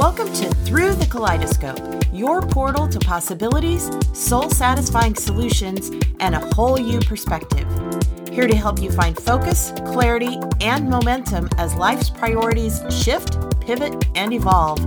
Welcome to Through the Kaleidoscope, your portal to possibilities, soul satisfying solutions, and a whole you perspective. Here to help you find focus, clarity, and momentum as life's priorities shift, pivot, and evolve.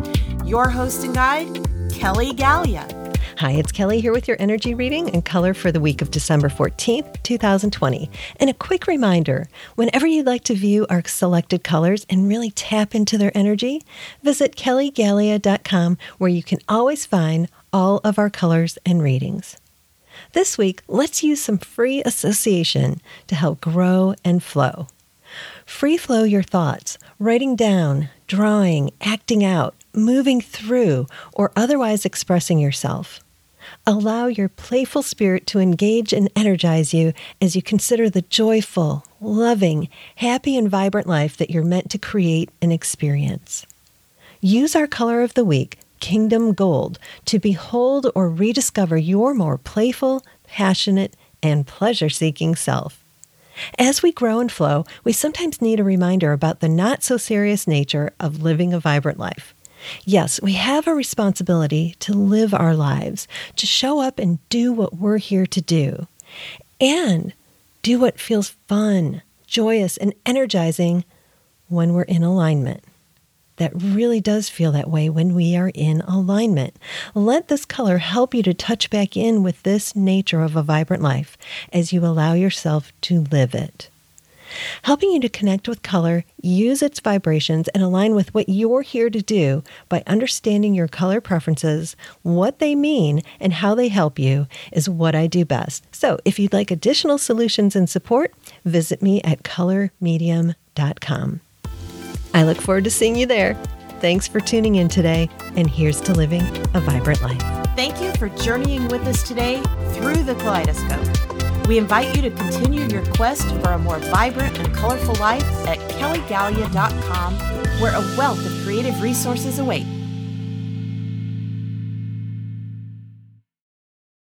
Your host and guide, Kelly Gallia. Hi, it's Kelly here with your energy reading and color for the week of December 14th, 2020. And a quick reminder whenever you'd like to view our selected colors and really tap into their energy, visit kellygallia.com where you can always find all of our colors and readings. This week, let's use some free association to help grow and flow. Free flow your thoughts, writing down, drawing, acting out, moving through, or otherwise expressing yourself. Allow your playful spirit to engage and energize you as you consider the joyful, loving, happy, and vibrant life that you're meant to create and experience. Use our color of the week, Kingdom Gold, to behold or rediscover your more playful, passionate, and pleasure seeking self. As we grow and flow, we sometimes need a reminder about the not so serious nature of living a vibrant life. Yes, we have a responsibility to live our lives, to show up and do what we're here to do, and do what feels fun, joyous, and energizing when we're in alignment. That really does feel that way when we are in alignment. Let this color help you to touch back in with this nature of a vibrant life as you allow yourself to live it helping you to connect with color, use its vibrations, and align with what you're here to do by understanding your color preferences, what they mean, and how they help you is what I do best. So if you'd like additional solutions and support, visit me at colormedium.com. I look forward to seeing you there. Thanks for tuning in today, and here's to living a vibrant life. Thank you for journeying with us today through the kaleidoscope. We invite you to continue your quest for a more vibrant and colorful life at kellygallia.com, where a wealth of creative resources await.